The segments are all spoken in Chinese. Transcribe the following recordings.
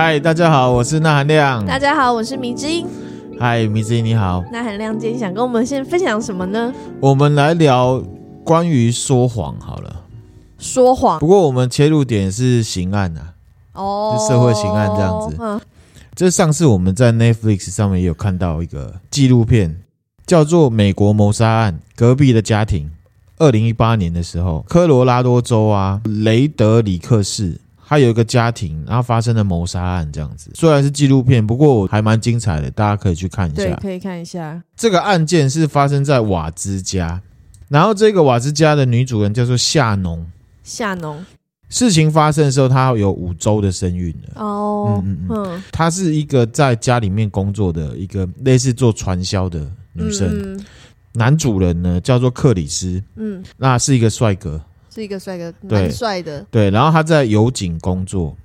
嗨，大家好，我是那含亮。大家好，我是迷之音。嗨，迷之音你好。那含亮今天想跟我们先分享什么呢？我们来聊关于说谎好了。说谎。不过我们切入点是刑案啊，哦，是社会刑案这样子。嗯，这上次我们在 Netflix 上面也有看到一个纪录片，叫做《美国谋杀案：隔壁的家庭》。二零一八年的时候，科罗拉多州啊，雷德里克市。他有一个家庭，然后发生了谋杀案，这样子。虽然是纪录片，不过还蛮精彩的，大家可以去看一下。对，可以看一下。这个案件是发生在瓦兹家，然后这个瓦兹家的女主人叫做夏农。夏农。事情发生的时候，她有五周的身孕了。哦，嗯嗯嗯。她是一个在家里面工作的一个类似做传销的女生。嗯。男主人呢叫做克里斯。嗯。那是一个帅哥。是一个帅哥，蛮帅的。对，然后他在油井工作。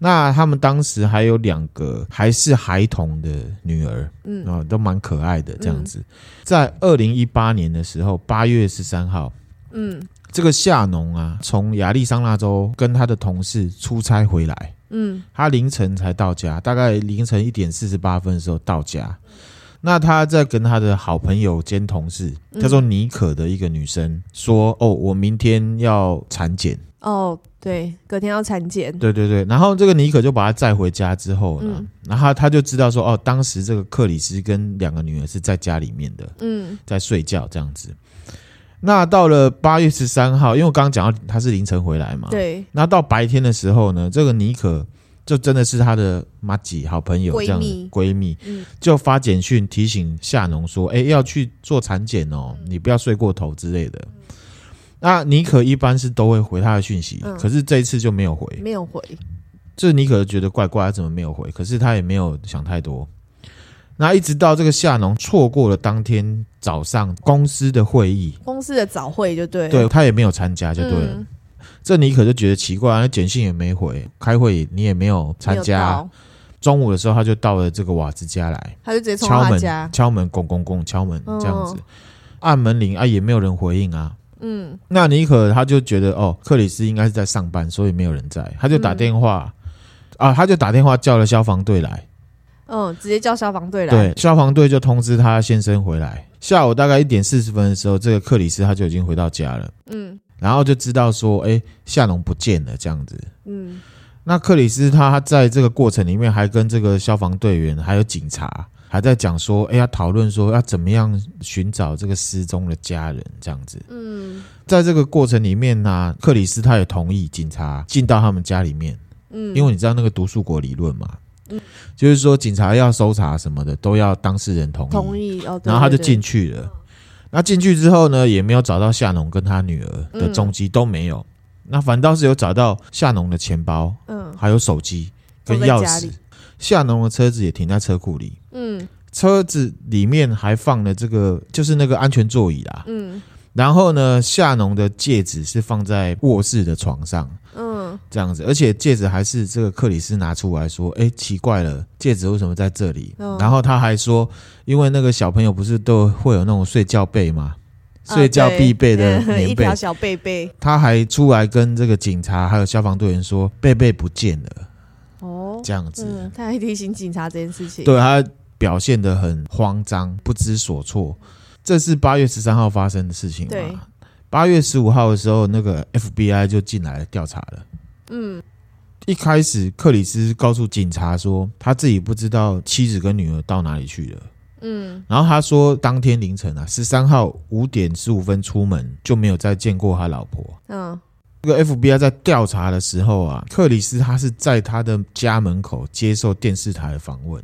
那他们当时还有两个还是孩童的女儿，嗯，哦，都蛮可爱的这样子。嗯、在二零一八年的时候，八月十三号，嗯，这个夏农啊，从亚利桑那州跟他的同事出差回来，嗯，他凌晨才到家，大概凌晨一点四十八分的时候到家。那他在跟他的好朋友兼同事叫做妮可的一个女生说：“哦，我明天要产检。”哦，对，隔天要产检。对对对，然后这个妮可就把他载回家之后呢，然后他就知道说：“哦，当时这个克里斯跟两个女儿是在家里面的，嗯，在睡觉这样子。”那到了八月十三号，因为我刚刚讲到他是凌晨回来嘛，对。那到白天的时候呢，这个妮可。就真的是她的妈吉好朋友这样子闺蜜，就发简讯提醒夏农说：“哎、欸，要去做产检哦，你不要睡过头之类的。”那妮可一般是都会回她的讯息，可是这一次就没有回，没有回。这妮可觉得怪怪，怎么没有回？可是她也没有想太多。那一直到这个夏农错过了当天早上公司的会议，公司的早会就对，对他也没有参加就对了。这妮可就觉得奇怪，那简讯也没回，开会你也没有参加。中午的时候，他就到了这个瓦兹家来，他就直接敲门，敲门，拱拱拱，敲门这样子，按门铃啊，也没有人回应啊。嗯，那妮可他就觉得哦，克里斯应该是在上班，所以没有人在，他就打电话啊，他就打电话叫了消防队来。嗯，直接叫消防队来。对，消防队就通知他先生回来。下午大概一点四十分的时候，这个克里斯他就已经回到家了。嗯。然后就知道说，哎，夏农不见了这样子。嗯，那克里斯他在这个过程里面还跟这个消防队员还有警察还在讲说，哎，要讨论说要怎么样寻找这个失踪的家人这样子。嗯，在这个过程里面呢，克里斯他也同意警察进到他们家里面。嗯，因为你知道那个毒树国理论嘛。嗯，就是说警察要搜查什么的都要当事人同意。同意哦。然后他就进去了。那进去之后呢，也没有找到夏农跟他女儿的踪迹，都没有。那反倒是有找到夏农的钱包，嗯，还有手机跟钥匙。夏农的车子也停在车库里，嗯，车子里面还放了这个，就是那个安全座椅啦，嗯。然后呢，夏农的戒指是放在卧室的床上，嗯，这样子，而且戒指还是这个克里斯拿出来说：“哎，奇怪了，戒指为什么在这里？”嗯，然后他还说：“因为那个小朋友不是都会有那种睡觉被吗？睡觉必备的棉被，一条小被被。”他还出来跟这个警察还有消防队员说：“贝贝不见了。”哦，这样子，嗯，他还提醒警察这件事情，对，他表现的很慌张，不知所措。这是八月十三号发生的事情嘛？八月十五号的时候，那个 FBI 就进来调查了。嗯，一开始克里斯告诉警察说，他自己不知道妻子跟女儿到哪里去了。嗯，然后他说，当天凌晨啊，十三号五点十五分出门就没有再见过他老婆。嗯，这个 FBI 在调查的时候啊，克里斯他是在他的家门口接受电视台的访问。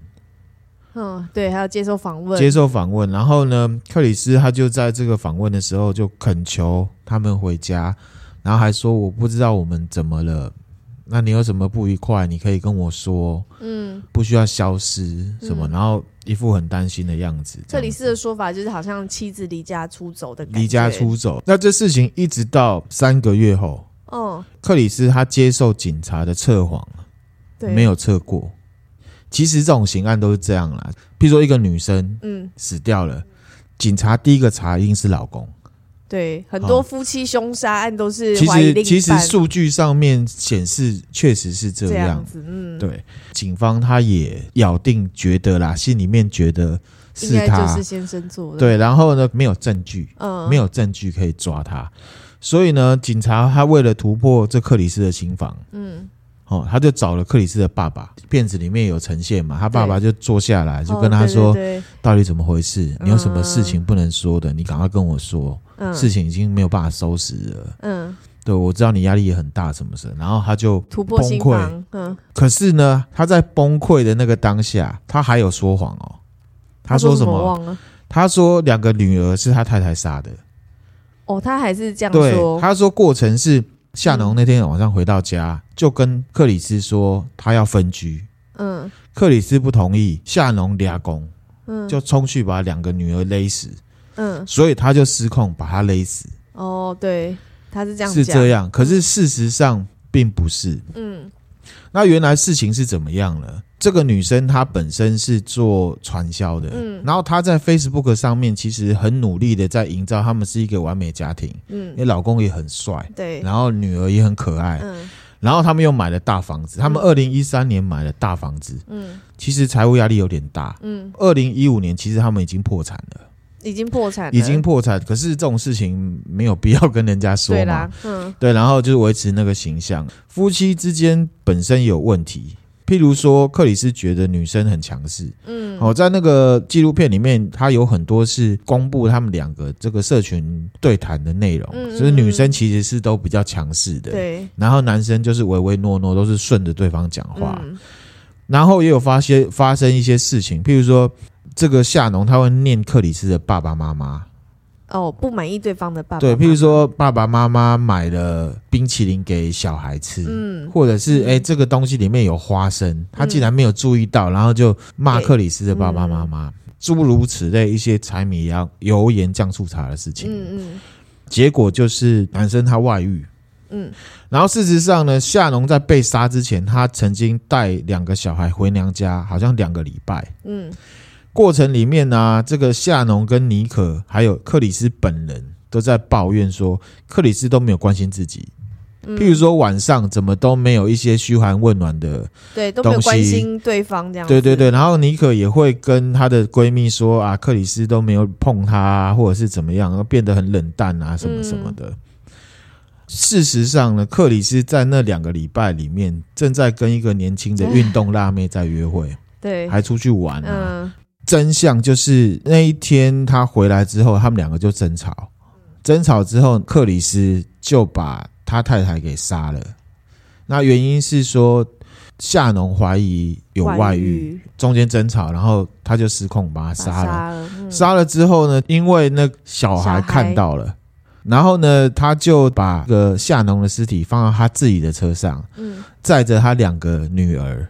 嗯，对，还要接受访问，接受访问。然后呢，克里斯他就在这个访问的时候就恳求他们回家，然后还说：“我不知道我们怎么了，那你有什么不愉快，你可以跟我说，嗯，不需要消失什么。嗯”然后一副很担心的样子。克里斯的说法就是好像妻子离家出走的感觉，离家出走。那这事情一直到三个月后，哦，克里斯他接受警察的测谎，对，没有测过。其实这种刑案都是这样啦，譬如说一个女生，嗯，死掉了，警察第一个查一定是老公，对，很多夫妻凶杀案都是其实其实数据上面显示确实是这样，这样子。嗯，对，警方他也咬定觉得啦，心里面觉得是他就是先生做的。对，然后呢，没有证据，嗯，没有证据可以抓他，所以呢，警察他为了突破这克里斯的心房，嗯。哦，他就找了克里斯的爸爸，片子里面有呈现嘛？他爸爸就坐下来，就跟他说：“哦、对对对到底怎么回事？你有什么事情不能说的？嗯、你赶快跟我说。嗯、事情已经没有办法收拾了。嗯，对，我知道你压力也很大，什么事？然后他就崩溃。嗯，可是呢，他在崩溃的那个当下，他还有说谎哦。他说什么？他说两个女儿是他太太杀的。哦，他还是这样说。对，他说过程是。夏农那天晚上回到家，就跟克里斯说他要分居。嗯，克里斯不同意，夏农俩公，嗯，就冲去把两个女儿勒死。嗯，所以他就失控把她勒死。哦，对，他是这样，是这样。可是事实上并不是。嗯。那原来事情是怎么样呢？这个女生她本身是做传销的，嗯，然后她在 Facebook 上面其实很努力的在营造他们是一个完美家庭，嗯，因为老公也很帅，对，然后女儿也很可爱，嗯，然后他们又买了大房子，他们二零一三年买了大房子，嗯，其实财务压力有点大，嗯，二零一五年其实他们已经破产了。已经破产，已经破产。可是这种事情没有必要跟人家说嘛。嗯，对。然后就是维持那个形象。夫妻之间本身有问题，譬如说克里斯觉得女生很强势。嗯，哦，在那个纪录片里面，他有很多是公布他们两个这个社群对谈的内容，嗯，所以女生其实是都比较强势的。对。然后男生就是唯唯诺诺，都是顺着对方讲话。嗯。然后也有发现发生一些事情，譬如说。这个夏农他会念克里斯的爸爸妈妈哦，不满意对方的爸爸。对，譬如说爸爸妈妈买了冰淇淋给小孩吃，嗯，或者是哎、嗯，这个东西里面有花生，他竟然没有注意到，嗯、然后就骂克里斯的爸爸妈妈，诸、嗯、如此类一些柴米油油盐酱醋茶的事情。嗯嗯，结果就是男生他外遇，嗯，然后事实上呢，夏农在被杀之前，他曾经带两个小孩回娘家，好像两个礼拜，嗯。过程里面呢、啊，这个夏农跟妮可还有克里斯本人都在抱怨说，克里斯都没有关心自己。嗯、譬如说晚上怎么都没有一些嘘寒问暖的，对，都没有关心对方这样。对对对，然后妮可也会跟她的闺蜜说啊，克里斯都没有碰她、啊，或者是怎么样，变得很冷淡啊，什么什么的。嗯、事实上呢，克里斯在那两个礼拜里面，正在跟一个年轻的运动辣妹在约会，对，还出去玩啊。嗯真相就是那一天他回来之后，他们两个就争吵。争吵之后，克里斯就把他太太给杀了。那原因是说夏农怀疑有外遇，中间争吵，然后他就失控把他杀了。杀了之后呢，因为那小孩看到了，然后呢，他就把个夏农的尸体放到他自己的车上，载着他两个女儿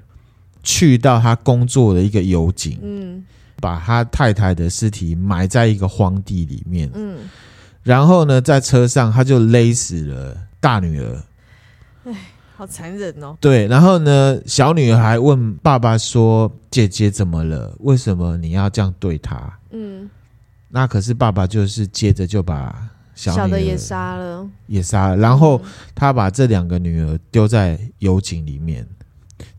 去到他工作的一个油井。嗯。把他太太的尸体埋在一个荒地里面，嗯，然后呢，在车上他就勒死了大女儿，哎，好残忍哦。对，然后呢，小女儿还问爸爸说：“姐姐怎么了？为什么你要这样对她？”嗯，那可是爸爸就是接着就把小小的也杀了，也杀了，然后他把这两个女儿丢在油井里面，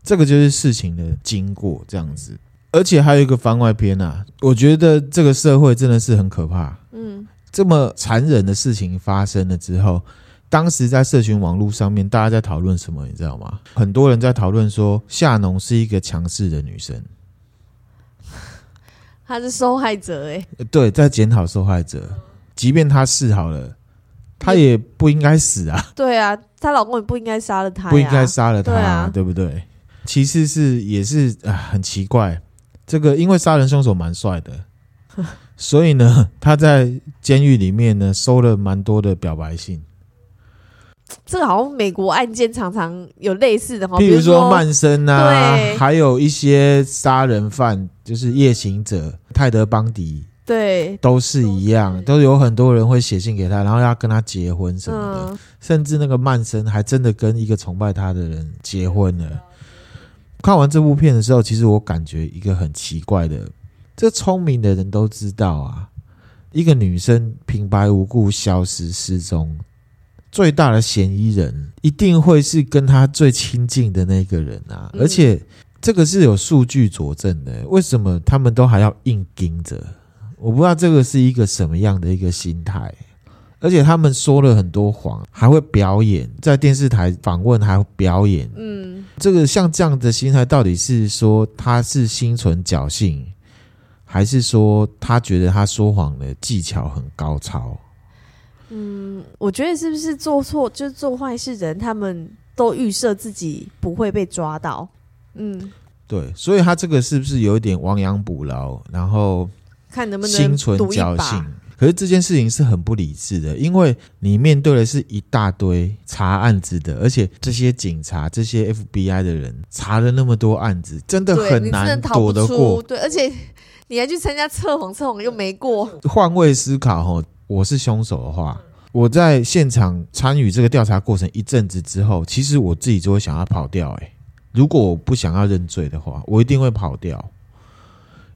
这个就是事情的经过，这样子。而且还有一个番外篇啊，我觉得这个社会真的是很可怕。嗯，这么残忍的事情发生了之后，当时在社群网络上面，大家在讨论什么，你知道吗？很多人在讨论说，夏农是一个强势的女生，她是受害者哎。对，在检讨受害者，即便她是好了，她也不应该死啊。对啊，她老公也不应该杀了她，不应该杀了她，对啊，对不对？其次是也是啊，很奇怪。这个因为杀人凶手蛮帅的，所以呢，他在监狱里面呢收了蛮多的表白信。这个好像美国案件常常有类似的，比如说曼森啊，还有一些杀人犯，就是夜行者泰德邦迪，对，都是一样，都有很多人会写信给他，然后要跟他结婚什么的，嗯、甚至那个曼森还真的跟一个崇拜他的人结婚了。看完这部片的时候，其实我感觉一个很奇怪的，这聪明的人都知道啊，一个女生平白无故消失失踪，最大的嫌疑人一定会是跟她最亲近的那个人啊！嗯、而且这个是有数据佐证的。为什么他们都还要硬盯着？我不知道这个是一个什么样的一个心态。而且他们说了很多谎，还会表演，在电视台访问还会表演。嗯，这个像这样的心态，到底是说他是心存侥幸，还是说他觉得他说谎的技巧很高超？嗯，我觉得是不是做错就是做坏事人，他们都预设自己不会被抓到。嗯，对，所以他这个是不是有一点亡羊补牢，然后看能不能心存侥幸？可是这件事情是很不理智的，因为你面对的是一大堆查案子的，而且这些警察、这些 FBI 的人查了那么多案子，真的很难躲得过。对，而且你还去参加测谎，测谎又没过。换位思考，哈，我是凶手的话，我在现场参与这个调查过程一阵子之后，其实我自己就会想要跑掉。哎，如果我不想要认罪的话，我一定会跑掉。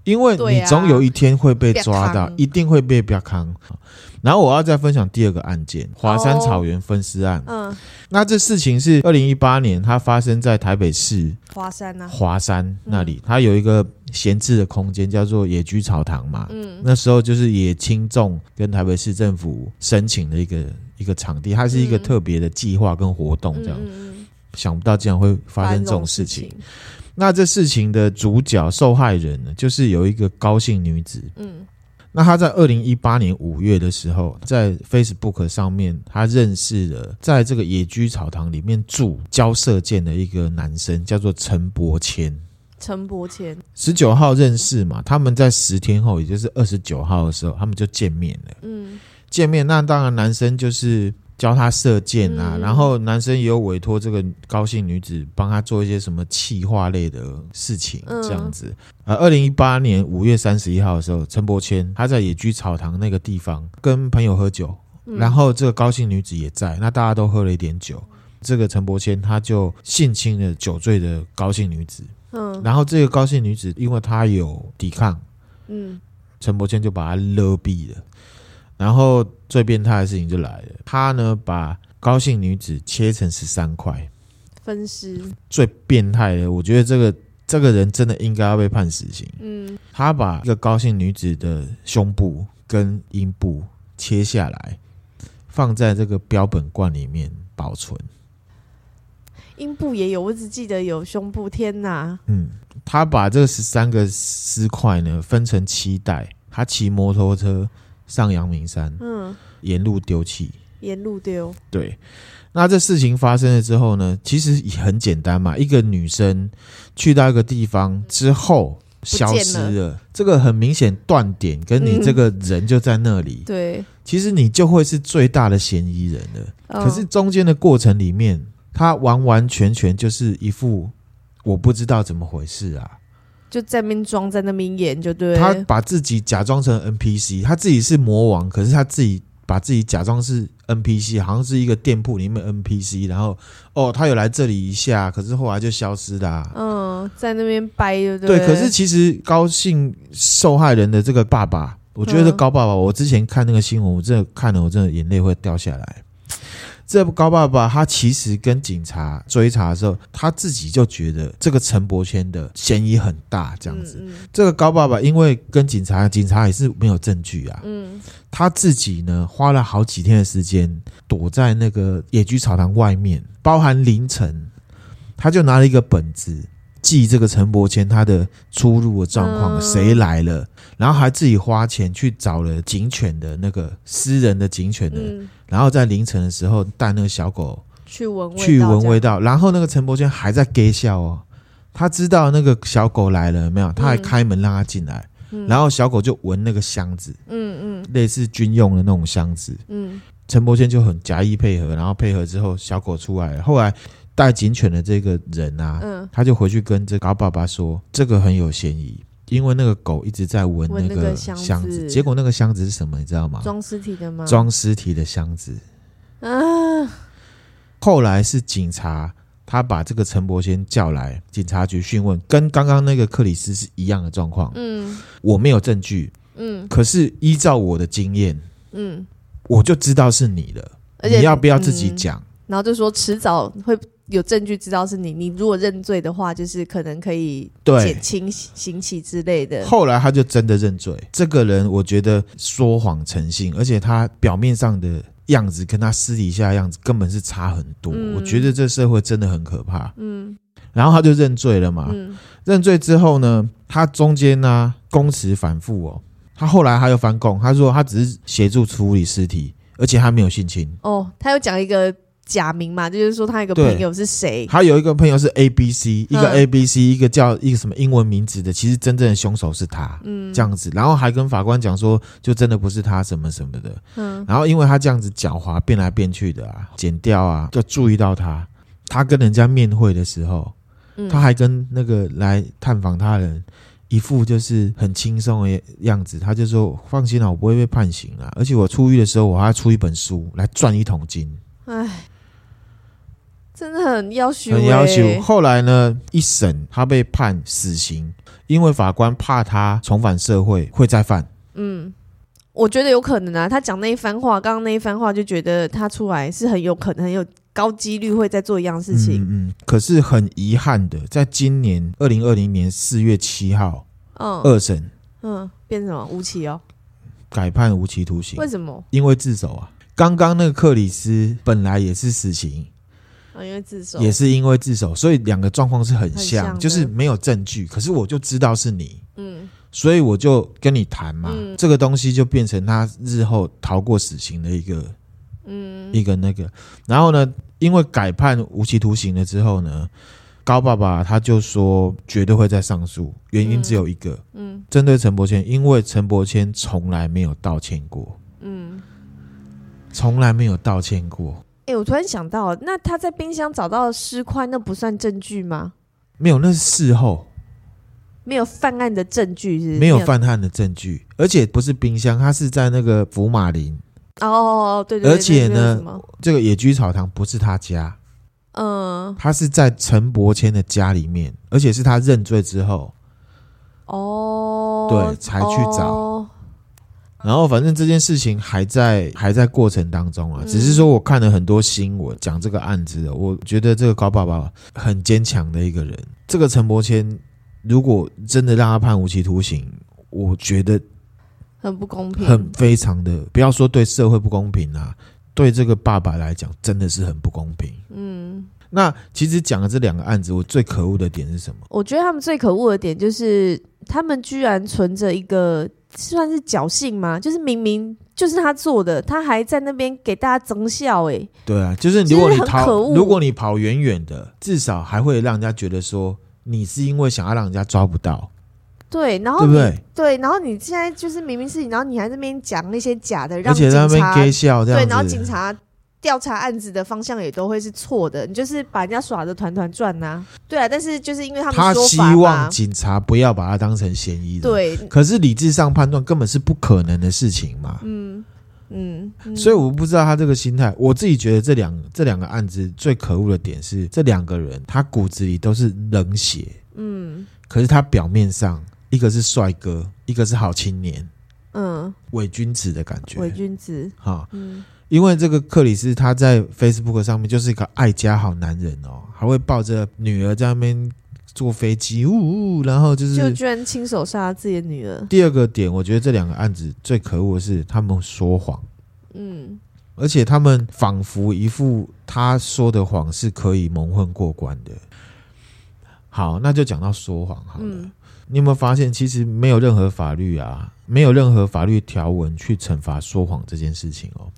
因为你总有一天会被抓到，啊、一定会被标康。然后我要再分享第二个案件——华山草原分尸案。嗯，那这事情是二零一八年，它发生在台北市华山呢，华山那里，它有一个闲置的空间，叫做野居草堂嘛。嗯，那时候就是野青众跟台北市政府申请的一个一个场地，它是一个特别的计划跟活动，这样。想不到竟然会发生这种事情。那这事情的主角受害人呢，就是有一个高姓女子。嗯，那她在二零一八年五月的时候，在 Facebook 上面，她认识了在这个野居草堂里面住交射箭的一个男生，叫做陈伯谦。陈伯谦，十九号认识嘛，他们在十天后，也就是二十九号的时候，他们就见面了。嗯，见面，那当然男生就是。教他射箭啊，嗯、然后男生也有委托这个高姓女子帮他做一些什么气化类的事情，这样子。呃、嗯，二零一八年五月三十一号的时候，陈伯谦他在野居草堂那个地方跟朋友喝酒，嗯、然后这个高姓女子也在，那大家都喝了一点酒，这个陈伯谦他就性侵了酒醉的高姓女子。嗯，然后这个高姓女子因为她有抵抗，嗯，陈伯谦就把她勒毙了。然后最变态的事情就来了，他呢把高姓女子切成十三块，分尸。最变态的，我觉得这个这个人真的应该要被判死刑。嗯，他把一个高姓女子的胸部跟阴部切下来，放在这个标本罐里面保存。阴部也有，我只记得有胸部。天哪！嗯，他把这十三个尸块呢分成七袋，他骑摩托车。上阳明山，嗯，沿路丢弃，沿路丢，对。那这事情发生了之后呢？其实也很简单嘛，一个女生去到一个地方之后消失了，了这个很明显断点，跟你这个人就在那里，嗯、对。其实你就会是最大的嫌疑人了。哦、可是中间的过程里面，他完完全全就是一副我不知道怎么回事啊。就在那边装，在那边演，就对。他把自己假装成 NPC，他自己是魔王，可是他自己把自己假装是 NPC，好像是一个店铺里面 NPC。然后，哦，他有来这里一下，可是后来就消失了啊。嗯，在那边掰，对不对？对，可是其实高姓受害人的这个爸爸，我觉得高爸爸，我之前看那个新闻，我真的看了，我真的眼泪会掉下来。这高爸爸他其实跟警察追查的时候，他自己就觉得这个陈伯谦的嫌疑很大，这样子。嗯嗯、这个高爸爸因为跟警察，警察也是没有证据啊。嗯，他自己呢花了好几天的时间躲在那个野居草堂外面，包含凌晨，他就拿了一个本子记这个陈伯谦他的出入的状况，谁来了，然后还自己花钱去找了警犬的那个私人的警犬的。嗯。然后在凌晨的时候带那个小狗去闻去闻味道，然后那个陈伯谦还在给笑哦，他知道那个小狗来了没有？他还开门让他进来，嗯、然后小狗就闻那个箱子，嗯嗯，类似军用的那种箱子，嗯，陈伯谦就很假意配合，然后配合之后小狗出来了，后来带警犬的这个人啊，嗯，他就回去跟这高爸爸说，这个很有嫌疑。因为那个狗一直在闻那个箱子，箱子结果那个箱子是什么？你知道吗？装尸体的吗？装尸体的箱子啊！后来是警察，他把这个陈伯先叫来警察局讯问，跟刚刚那个克里斯是一样的状况。嗯，我没有证据，嗯，可是依照我的经验，嗯，我就知道是你了，而且你要不要自己讲？然后就说迟早会有证据知道是你，你如果认罪的话，就是可能可以减轻刑期之类的。后来他就真的认罪。这个人我觉得说谎成性，而且他表面上的样子跟他私底下的样子根本是差很多。嗯，我觉得这社会真的很可怕。嗯，然后他就认罪了嘛。嗯，认罪之后呢，他中间呢供词反复哦。他后来他又翻供，他说他只是协助处理尸体，而且他没有性侵。哦，他又讲一个。假名嘛，就是说他一个朋友是谁？他有一个朋友是 A B C，一个 A B C，一个叫一个什么英文名字的，其实真正的凶手是他，嗯，这样子，然后还跟法官讲说，就真的不是他什么什么的，嗯，然后因为他这样子狡猾变来变去的啊，剪掉啊，就注意到他，他跟人家面会的时候，他还跟那个来探访他人一副就是很轻松的样子，他就说放心了，我不会被判刑啊，而且我出狱的时候我还要出一本书来赚一桶金，哎。真的很要求，很要求。后来呢，一审他被判死刑，因为法官怕他重返社会会再犯。嗯，我觉得有可能啊。他讲那一番话，刚刚那一番话，就觉得他出来是很有可能，很有高几率会再做一样事情。嗯，嗯，可是很遗憾的，在今年二零二零年四月七号，嗯，二审，嗯，变什么无期哦？改判无期徒刑。为什么？因为自首啊。刚刚那个克里斯本来也是死刑。因为自首。也是因为自首，所以两个状况是很像，很像，就是没有证据，可是我就知道是你，嗯，所以我就跟你谈嘛，嗯，这个东西就变成他日后逃过死刑的一个，嗯，一个那个，然后呢，因为改判无期徒刑了之后呢，高爸爸他就说绝对会再上诉，原因只有一个，嗯，针对陈伯谦，因为陈伯谦从来没有道歉过，嗯，从来没有道歉过。哎、欸，我突然想到，那他在冰箱找到尸块，那不算证据吗？没有，那是事后，没有犯案的证据是是？没有犯案的证据，而且不是冰箱，他是在那个福马林。哦哦哦，对对对。而且呢，这个野居草堂不是他家，嗯，他是在陈伯谦的家里面，而且是他认罪之后，哦，对，才去找。哦然后，反正这件事情还在还在过程当中啊，只是说我看了很多新闻讲这个案子的，我觉得这个高爸爸很坚强的一个人。这个陈伯谦如果真的让他判无期徒刑，我觉得很不公平，很非常的，不要说对社会不公平啊，对这个爸爸来讲真的是很不公平。嗯，那其实讲了这两个案子，我最可恶的点是什么？我觉得他们最可恶的点就是他们居然存着一个。算是侥幸吗？就是明明就是他做的，他还在那边给大家增效。哎，对啊，就是如果你逃，如果你跑远远的，至少还会让人家觉得说你是因为想要让人家抓不到。对，然后对不对？对，然后你现在就是明明是你，然后你还在那边讲那些假的，让警察给笑这样。对，然后警察。调查案子的方向也都会是错的，你就是把人家耍的团团转呐。对啊，但是就是因为他们他希望警察不要把他当成嫌疑人。对，可是理智上判断根本是不可能的事情嘛。嗯嗯，嗯，所以我不知道他这个心态。我自己觉得这两这两个案子最可恶的点是，这两个人他骨子里都是冷血。嗯，可是他表面上一个是帅哥，一个是好青年。嗯，伪君子的感觉。伪君子，哈。嗯。因为这个克里斯他在 Facebook 上面就是一个爱家好男人哦，还会抱着女儿在那边坐飞机，呜呜，然后就是就居然亲手杀自己的女儿。第二个点，我觉得这两个案子最可恶的是他们说谎，嗯，而且他们仿佛一副他说的谎是可以蒙混过关的。好，那就讲到说谎好了。嗯你有没有发现，其实没有任何法律啊，没有任何法律条文去惩罚说谎这件事情哦。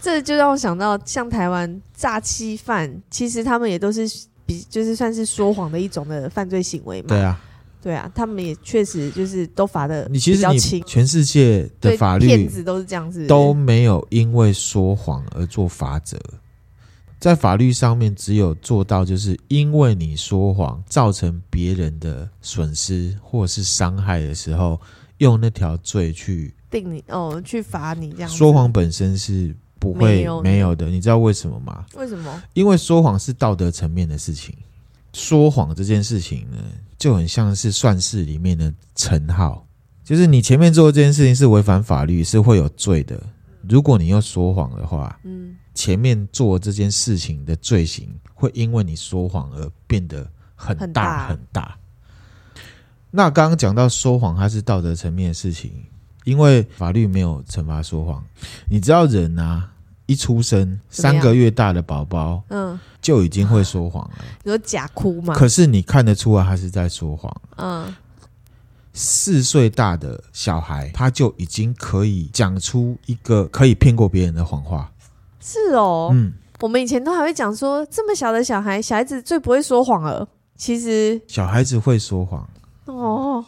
这就让我想到，像台湾诈欺犯，其实他们也都是比，就是算是说谎的一种的犯罪行为嘛。对啊，对啊，他们也确实就是都罚的。你其实你全世界的法律骗子都是这样子，都没有因为说谎而做罚则。在法律上面，只有做到就是因为你说谎造成别人的损失或是伤害的时候，用那条罪去定你哦，去罚你这样。说谎本身是不会没有的，你知道为什么吗？为什么？因为说谎是道德层面的事情。说谎这件事情呢，就很像是算式里面的乘号，就是你前面做这件事情是违反法律，是会有罪的。如果你又说谎的话，嗯，前面做这件事情的罪行会因为你说谎而变得很大很大。很大。那刚刚讲到说谎，它是道德层面的事情，因为法律没有惩罚说谎。你知道人啊，一出生三个月大的宝宝，嗯，就已经会说谎了。有假哭吗？可是你看得出来他是在说谎。嗯。四岁大的小孩，他就已经可以讲出一个可以骗过别人的谎话。是哦，嗯，我们以前都还会讲说，这么小的小孩，小孩子最不会说谎了。其实，小孩子会说谎哦。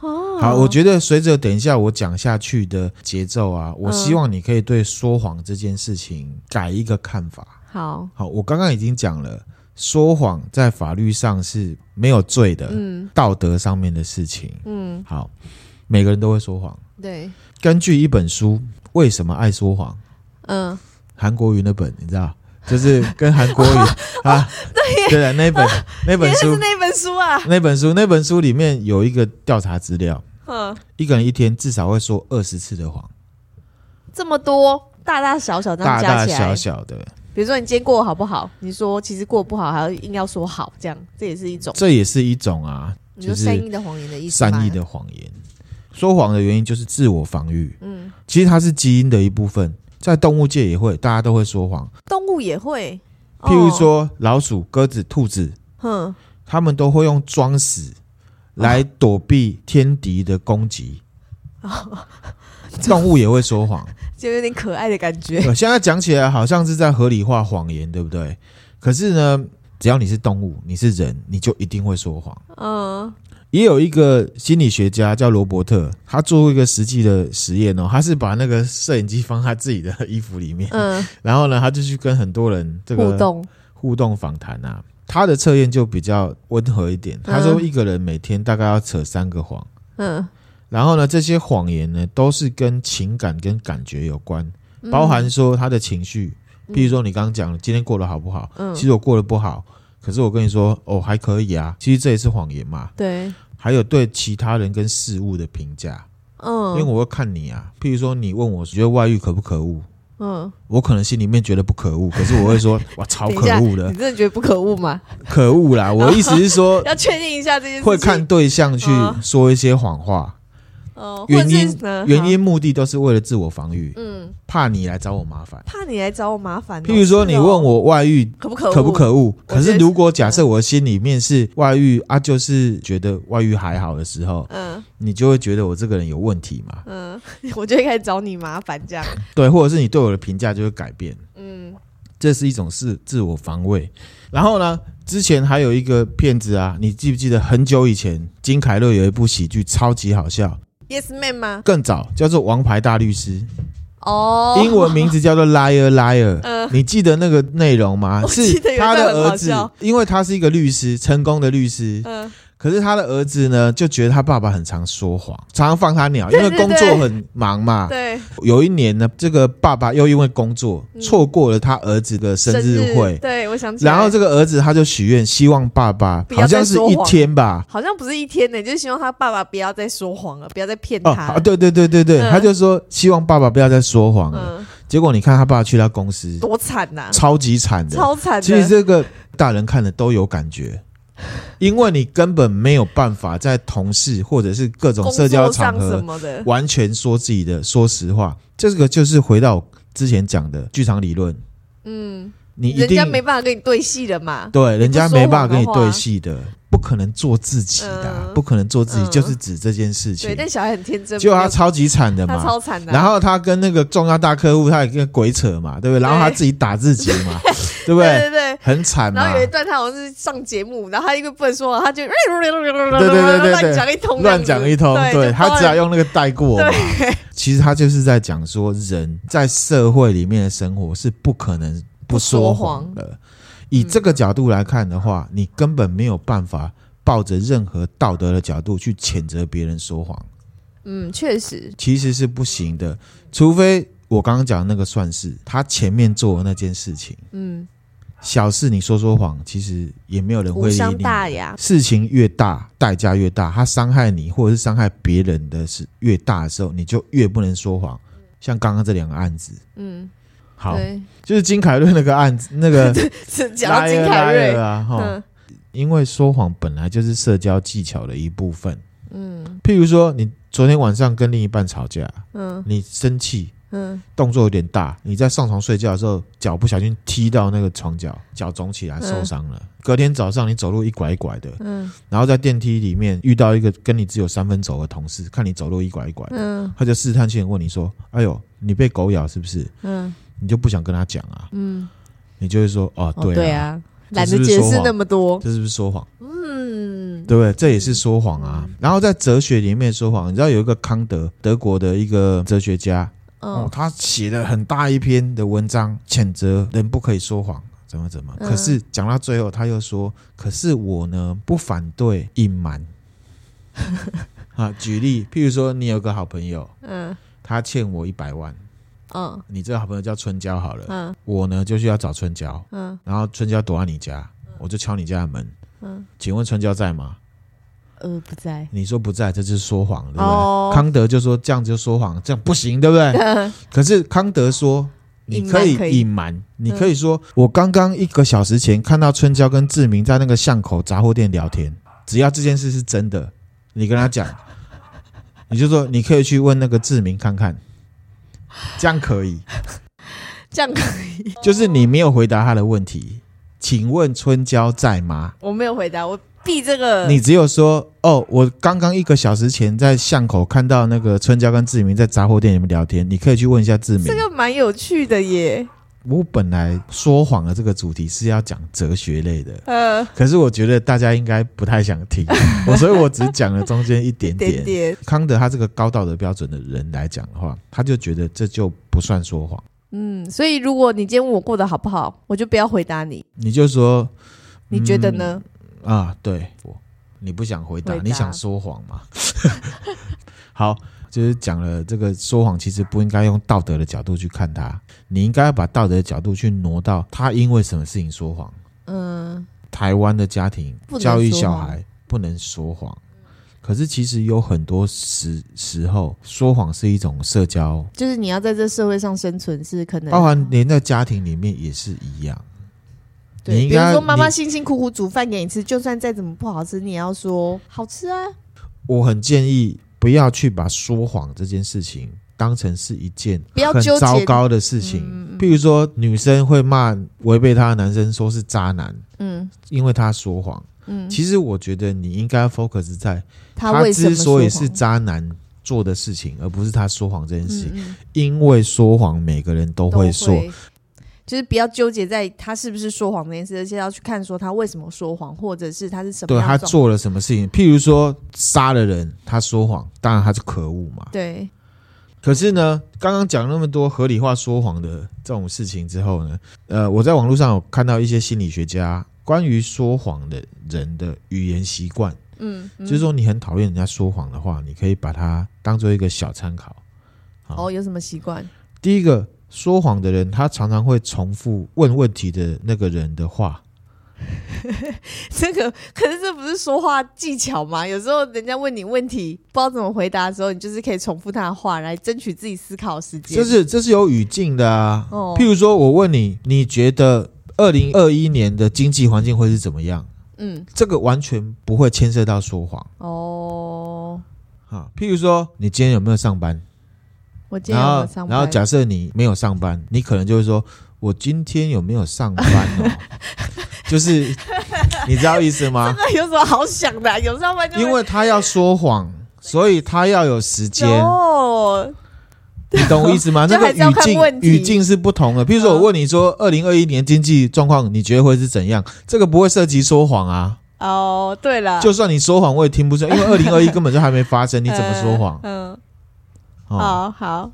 哦，好，我觉得随着等一下我讲下去的节奏啊，我希望你可以对说谎这件事情改一个看法。好，好，我刚刚已经讲了。说谎在法律上是没有罪的，嗯，道德上面的事情，嗯，好，每个人都会说谎，对。根据一本书，为什么爱说谎？嗯，韩国瑜那本你知道，就是跟韩国瑜 啊，对对的那本那本书，那本书啊，那本书那本书里面有一个调查资料，嗯，一个人一天至少会说二十次的谎，这么多，大大小小，大大小小的。比如说你今天过得好不好？你说其实过得不好，还要硬要说好，这样这也是一种，这也是一种啊，就是善意的谎言的意思。善意的谎言，说谎的原因就是自我防御。嗯，其实它是基因的一部分，在动物界也会，大家都会说谎。动物也会，譬如说老鼠、鸽子、兔子，哼，他们都会用装死来躲避天敌的攻击。动物也会说谎。就有点可爱的感觉。现在讲起来好像是在合理化谎言，对不对？可是呢，只要你是动物，你是人，你就一定会说谎。嗯，也有一个心理学家叫罗伯特，他做过一个实际的实验哦，他是把那个摄影机放在自己的衣服里面，嗯，然后呢，他就去跟很多人这个互动互动访谈啊。他的测验就比较温和一点，他说一个人每天大概要扯三个谎。嗯。然后呢，这些谎言呢，都是跟情感跟感觉有关，包含说他的情绪。譬如说，你刚刚讲了今天过得好不好？嗯，其实我过得不好，可是我跟你说，哦，还可以啊。其实这也是谎言嘛。对。还有对其他人跟事物的评价。嗯。因为我会看你啊。譬如说，你问我觉得外遇可不可恶？嗯。我可能心里面觉得不可恶，可是我会说，哇，超可恶的。你真的觉得不可恶吗？可恶啦！我的意思是说，要确定一下这件事。会看对象去说一些谎话。哦，原因原因目的都是为了自我防御，嗯，怕你来找我麻烦，怕你来找我麻烦。譬如说，你问我外遇可不可可不可恶？可是如果假设我心里面是外遇啊，就是觉得外遇还好的时候，嗯，你就会觉得我这个人有问题嘛，嗯，我就会开始找你麻烦这样。对，或者是你对我的评价就会改变，嗯，这是一种是自我防卫。然后呢，之前还有一个骗子啊，你记不记得很久以前金凯乐有一部喜剧超级好笑。Yes Man 吗？更早叫做《王牌大律师》哦，英文名字叫做 Liar Liar。呃，你记得那个内容吗？是他的儿子，因为他是一个律师，成功的律师。嗯。可是他的儿子呢，就觉得他爸爸很常说谎，常常放他鸟，因为工作很忙嘛。对。有一年呢，这个爸爸又因为工作错过了他儿子的生日会。对，我想起来。然后这个儿子他就许愿，希望爸爸好像是一天吧，好像不是一天呢，就是希望他爸爸不要再说谎了，不要再骗他。哦，对对对对对，他就说希望爸爸不要再说谎了。结果你看他爸爸去他公司，多惨呐，超级惨的，超惨。其实这个大人看了都有感觉。因为你根本没有办法在同事或者是各种社交场合完全说自己的说实话，这个就是回到之前讲的剧场理论。嗯，你一定人家没办法跟你对戏的嘛？对，人家没办法跟你对戏的。不可能做自己的，不可能做自己，就是指这件事情。对，但小孩很天真，就他超级惨的嘛，超惨的。然后他跟那个重要大客户，他也跟鬼扯嘛，对不对？然后他自己打自己嘛，对不对？对对，很惨。然后有一段他好像是上节目，然后他一个不能说，他就对对对对对对乱讲一通，乱讲一通。对，他只要用那个带过嘛。其实他就是在讲说，人在社会里面的生活是不可能不说谎的。以这个角度来看的话，你根本没有办法抱着任何道德的角度去谴责别人说谎。嗯，确实，其实是不行的，除非我刚刚讲的那个算是他前面做的那件事情。嗯，小事你说说谎，其实也没有人会理你。事情越大，代价越大，他伤害你或者是伤害别人的是越大的时候，你就越不能说谎。像刚刚这两个案子，嗯，好，就是金凯瑞那个案子，那个是讲到金凯瑞。啊，哈，因为说谎本来就是社交技巧的一部分，嗯，譬如说你昨天晚上跟另一半吵架，嗯，你生气。嗯，动作有点大。你在上床睡觉的时候，脚不小心踢到那个床脚，脚肿起来受伤了。嗯、隔天早上你走路一拐一拐的，嗯，然后在电梯里面遇到一个跟你只有三分走的同事，看你走路一拐一拐的，嗯，他就试探性问你说：“哎呦，你被狗咬是不是？”嗯，你就不想跟他讲啊，嗯，你就会说：“哦，对啊，对啊，懒得解释那么多，这是不是说谎？嗯，对不对？这也是说谎啊。嗯、然后在哲学里面说谎，你知道有一个康德，德国的一个哲学家。哦，他写了很大一篇的文章，谴责人不可以说谎，怎么怎么。可是讲到最后，他又说：“可是我呢，不反对隐瞒。”啊，举例，譬如说，你有个好朋友，嗯，他欠我一百万，嗯，你这个好朋友叫春娇好了，嗯，我呢就需要找春娇，嗯，然后春娇躲在你家，我就敲你家的门，嗯，请问春娇在吗？呃，不在。你说不在，这就是说谎，对不对？哦、康德就说这样就说谎，这样不行，对不对？可是康德说你可以隐瞒，你可以说、嗯、我刚刚一个小时前看到春娇跟志明在那个巷口杂货店聊天，只要这件事是真的，你跟他讲，你就说你可以去问那个志明看看，这样可以，这样可以，就是你没有回答他的问题，请问春娇在吗？我没有回答我。避这个，你只有说哦，我刚刚一个小时前在巷口看到那个春娇跟志明在杂货店里面聊天，你可以去问一下志明。这个蛮有趣的耶。我本来说谎的这个主题是要讲哲学类的，呃，可是我觉得大家应该不太想听，我所以我只讲了中间一点点。点点康德他这个高道德标准的人来讲的话，他就觉得这就不算说谎。嗯，所以如果你今天问我过得好不好，我就不要回答你，你就说你觉得呢？嗯啊，对，你不想回答，回答。你想说谎吗？好，就是讲了这个说谎，其实不应该用道德的角度去看他，你应该要把道德的角度去挪到他因为什么事情说谎。嗯，台湾的家庭教育小孩不能说谎，可是其实有很多时时候说谎是一种社交，就是你要在这社会上生存是可能，包含连在家庭里面也是一样。对，比如说妈妈辛辛苦苦煮饭给你吃，就算再怎么不好吃，你也要说好吃啊。我很建议不要去把说谎这件事情当成是一件很糟糕的事情。譬如说，女生会骂违背她的男生说是渣男，嗯，因为他说谎。嗯，其实我觉得你应该 focus 在他之所以是渣男做的事情，而不是他说谎这件事情。因为说谎，每个人都会说。就是不要纠结在他是不是说谎这件事，而且要去看说他为什么说谎，或者是他是什么。对，他做了什么事情？譬如说杀了人，他说谎，当然他是可恶嘛。对。可是呢，刚刚讲那么多合理化说谎的这种事情之后呢，呃，我在网络上有看到一些心理学家关于说谎的人的语言习惯。嗯，嗯，就是说你很讨厌人家说谎的话，你可以把它当做一个小参考。哦，有什么习惯？第一个。说谎的人，他常常会重复问问题的那个人的话。这个可是这不是说话技巧吗？有时候人家问你问题，不知道怎么回答的时候，你就是可以重复他的话来争取自己思考时间。这是这是有语境的啊。哦，譬如说我问你，你觉得二零二一年的经济环境会是怎么样？嗯，这个完全不会牵涉到说谎。哦，好，譬如说你今天有没有上班？我今天有没有上班？然后，然后假设你没有上班，你可能就会说：“我今天有没有上班哦？” 就是你知道意思吗？那有什么好想的啊？有上班就因为他要说谎，所以他要有时间。哦，你懂我意思吗？那个语境语境是不同的。比如说，我问你说：“二零二一年经济状况，你觉得会是怎样？”这个不会涉及说谎啊。哦，对了，就算你说谎，我也听不出来，因为二零二一根本就还没发生，你怎么说谎？嗯。哦，好，好，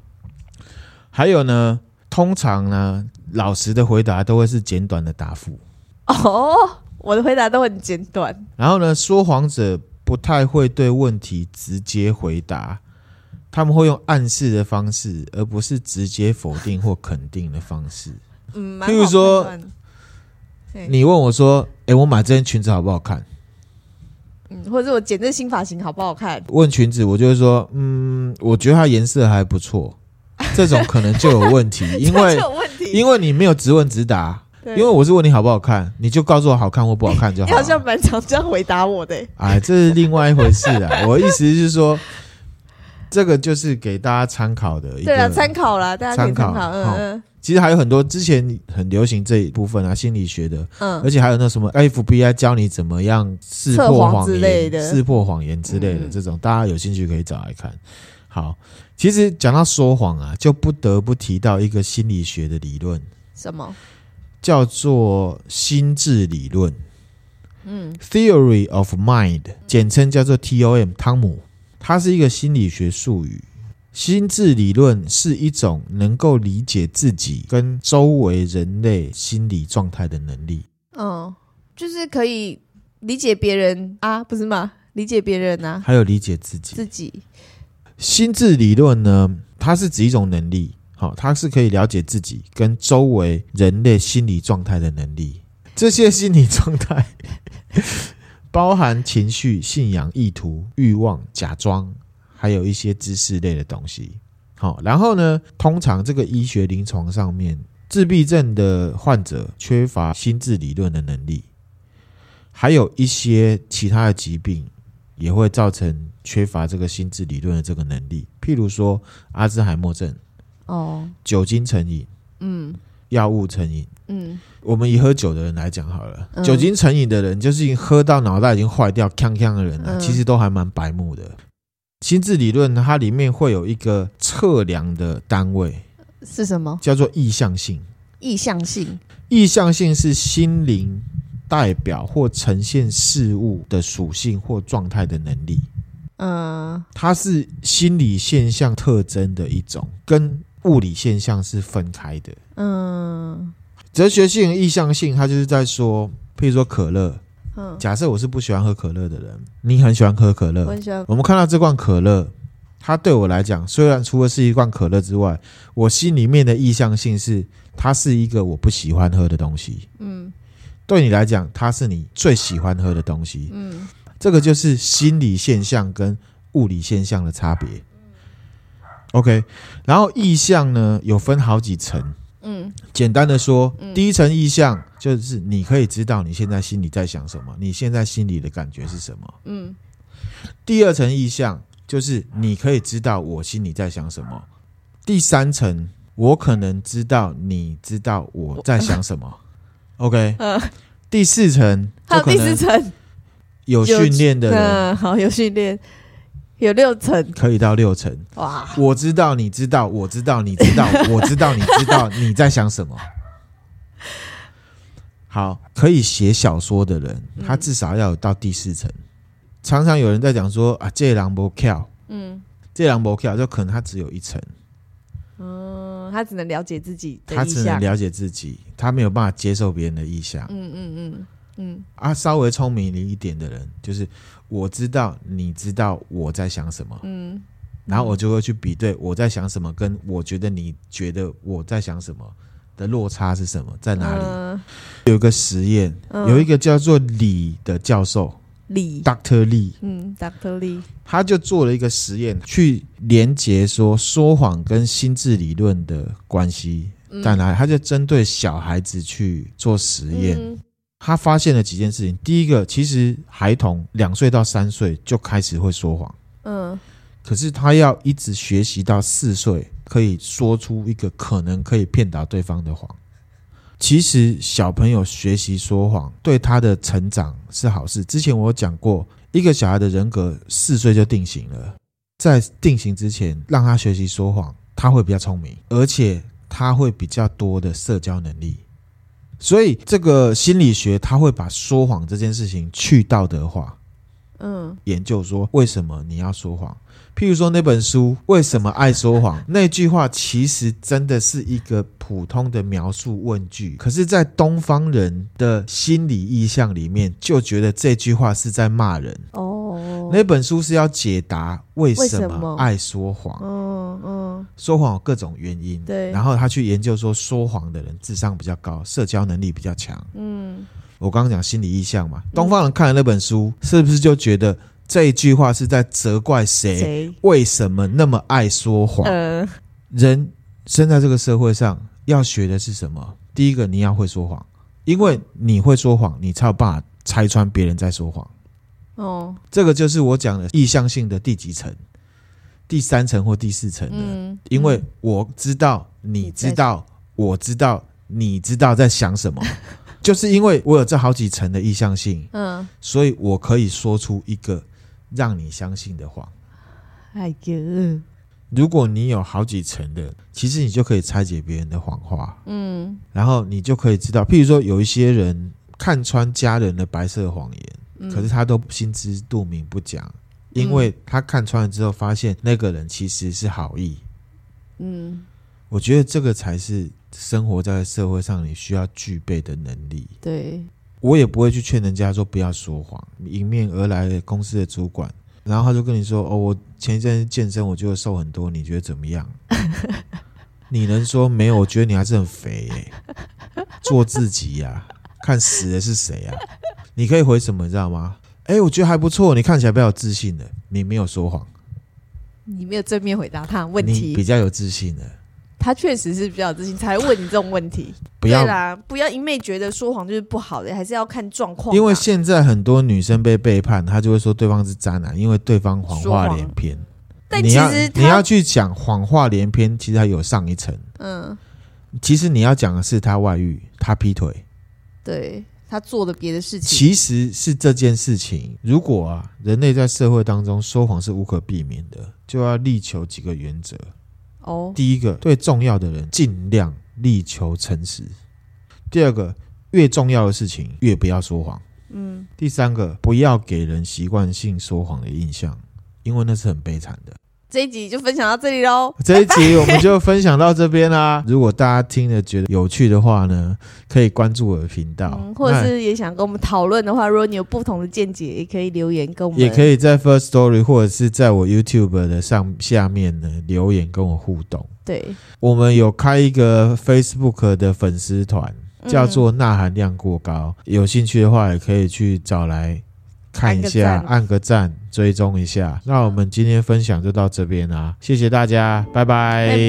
还有呢，通常呢，老实的回答都会是简短的答复。哦，我的回答都很简短。然后呢，说谎者不太会对问题直接回答，他们会用暗示的方式，而不是直接否定或肯定的方式。嗯，譬如说，你问我说：“哎、欸，我买这件裙子好不好看？”嗯，或者我剪这新发型好不好看？问裙子，我就会说：“嗯，我觉得它颜色还不错。”这种可能就有问题，因为因为你没有直问直答。因为我是问你好不好看，你就告诉我好看或不好看就好。你好像蛮常这样回答我的。哎，这是另外一回事啊。我的意思是说，这个就是给大家参考的一个。对啊，参考啦，大家。参考嗯嗯。其实还有很多之前很流行这一部分啊，心理学的。嗯。而且还有那什么 FBI 教你怎么样识破谎言、识破谎言之类的这种，大家有兴趣可以找来看。好，其实讲到说谎啊，就不得不提到一个心理学的理论。什么？叫做心智理论，嗯，Theory of Mind，简称叫做 TOM，汤姆，它是一个心理学术语。心智理论是一种能够理解自己跟周围人类心理状态的能力。嗯，就是可以理解别人啊，不是吗？理解别人啊，还有理解自己。自己。心智理论呢，它是指一种能力。好，它是可以了解自己跟周围人类心理状态的能力。这些心理状态 包含情绪、信仰、意图、欲望、假装，还有一些知识类的东西。好，然后呢，通常这个医学临床上面，自闭症的患者缺乏心智理论的能力，还有一些其他的疾病也会造成缺乏这个心智理论的这个能力，譬如说阿兹海默症。哦，酒精成瘾，嗯，药物成瘾，嗯，我们以喝酒的人来讲好了，嗯、酒精成瘾的人就是已经喝到脑袋已经坏掉、呛呛的人了，嗯、其实都还蛮白目的。心智理论它里面会有一个测量的单位，是什么？叫做意向性。意向性，意向性是心灵代表或呈现事物的属性或状态的能力。嗯，它是心理现象特征的一种，跟物理现象是分开的。嗯，哲学性、意向性，它就是在说，譬如说可乐。嗯，假设我是不喜欢喝可乐的人，你很喜欢喝可乐，我很喜欢。我们看到这罐可乐，它对我来讲，虽然除了是一罐可乐之外，我心里面的意向性是，它是一个我不喜欢喝的东西。嗯，对你来讲，它是你最喜欢喝的东西。嗯，这个就是心理现象跟物理现象的差别。OK，然后意向呢，有分好几层。嗯，简单的说，嗯、第一层意象就是你可以知道你现在心里在想什么，你现在心里的感觉是什么。嗯，第二层意象就是你可以知道我心里在想什么。第三层，我可能知道你知道我在想什么。OK，嗯，第四层，还有第四层，有训练的人，嗯，好，有训练。有六层，可以到六层。哇！我知道，你知道，我知道，你知道，我知道，你知道，你在想什么？好，可以写小说的人，他至少要有到第四层。常常有人在讲说啊，这狼不巧，嗯，这狼不巧，就可能他只有一层。嗯，他只能了解自己，他只能了解自己，他没有办法接受别人的意向。嗯嗯嗯嗯。啊，稍微聪明一点的人，就是。我知道，你知道我在想什么，嗯，然后我就会去比对我在想什么，跟我觉得你觉得我在想什么的落差是什么，在哪里？呃、有一个实验，呃、有一个叫做李的教授，李，Doctor Lee，嗯，Doctor Lee，他就做了一个实验，去连接说说谎跟心智理论的关系在哪里？他就针对小孩子去做实验。嗯。他发现了几件事情。第一个，其实孩童两岁到三岁就开始会说谎，嗯，可是他要一直学习到四岁，可以说出一个可能可以骗倒对方的谎。其实小朋友学习说谎对他的成长是好事。之前我有讲过，一个小孩的人格四岁就定型了，在定型之前让他学习说谎，他会比较聪明，而且他会比较多的社交能力。所以，这个心理学他会把说谎这件事情去道德化，嗯，研究说为什么你要说谎。譬如说那本书《为什么爱说谎》那句话，其实真的是一个普通的描述问句，可是，在东方人的心理意象里面，就觉得这句话是在骂人哦。那本书是要解答为什么爱说谎。嗯嗯，说谎有各种原因。对，然后他去研究说，说谎的人智商比较高，社交能力比较强。嗯，我刚刚讲心理意向嘛，东方人看了那本书，是不是就觉得这一句话是在责怪谁？为什么那么爱说谎？呃，人生在这个社会上，要学的是什么？第一个，你要会说谎，因为你会说谎，你才有办法拆穿别人在说谎。哦，这个就是我讲的意向性的第几层？第三层或第四层的？嗯，因为我知道，你知道，我知道，你知道在想什么，就是因为我有这好几层的意向性，嗯，所以我可以说出一个让你相信的谎。哎呦，如果你有好几层的，其实你就可以拆解别人的谎话，嗯，然后你就可以知道，譬如说有一些人看穿家人的白色谎言。可是他都心知肚明不讲，因为他看穿了之后，发现那个人其实是好意。嗯，我觉得这个才是生活在社会上你需要具备的能力。对，我也不会去劝人家说不要说谎。迎面而来的公司的主管，然后他就跟你说：“哦，我前一阵健身，我觉得瘦很多，你觉得怎么样？” 你能说没有？我觉得你还是很肥欸。做自己呀，看死的是谁啊？你可以回什么，你知道吗？哎，我觉得还不错，你看起来比较有自信的，你没有说谎，你没有正面回答他问题，你比较有自信的，他确实是比较有自信才会问你这种问题。不要啦，不要一昧觉得说谎就是不好的，还是要看状况。因为现在很多女生被背叛，她就会说对方是渣男，因为对方谎话连篇。但其实你要去讲谎话连篇，其实还有上一层。嗯，其实你要讲的是他外遇，他劈腿。对。他做的别的事情，其实是这件事情。如果啊，人类在社会当中说谎是无可避免的，就要力求几个原则。哦，第一个，对重要的人尽量力求诚实；第二个，越重要的事情越不要说谎。嗯，第三个，不要给人习惯性说谎的印象，因为那是很悲惨的。这一集就分享到这里喽。这一集我们就分享到这边啦。如果大家听了觉得有趣的话呢，可以关注我的频道，嗯，或者是也想跟我们讨论的话，如果你有不同的见解，也可以留言跟我们。也可以在 First Story 或者是在我 YouTube 的上下面呢留言跟我互动。对，我们有开一个 Facebook 的粉丝团，叫做“钠含量过高”，嗯，有兴趣的话也可以去找来。看一下按个赞追踪一下。那我们今天分享就到这边啦谢谢大家拜拜。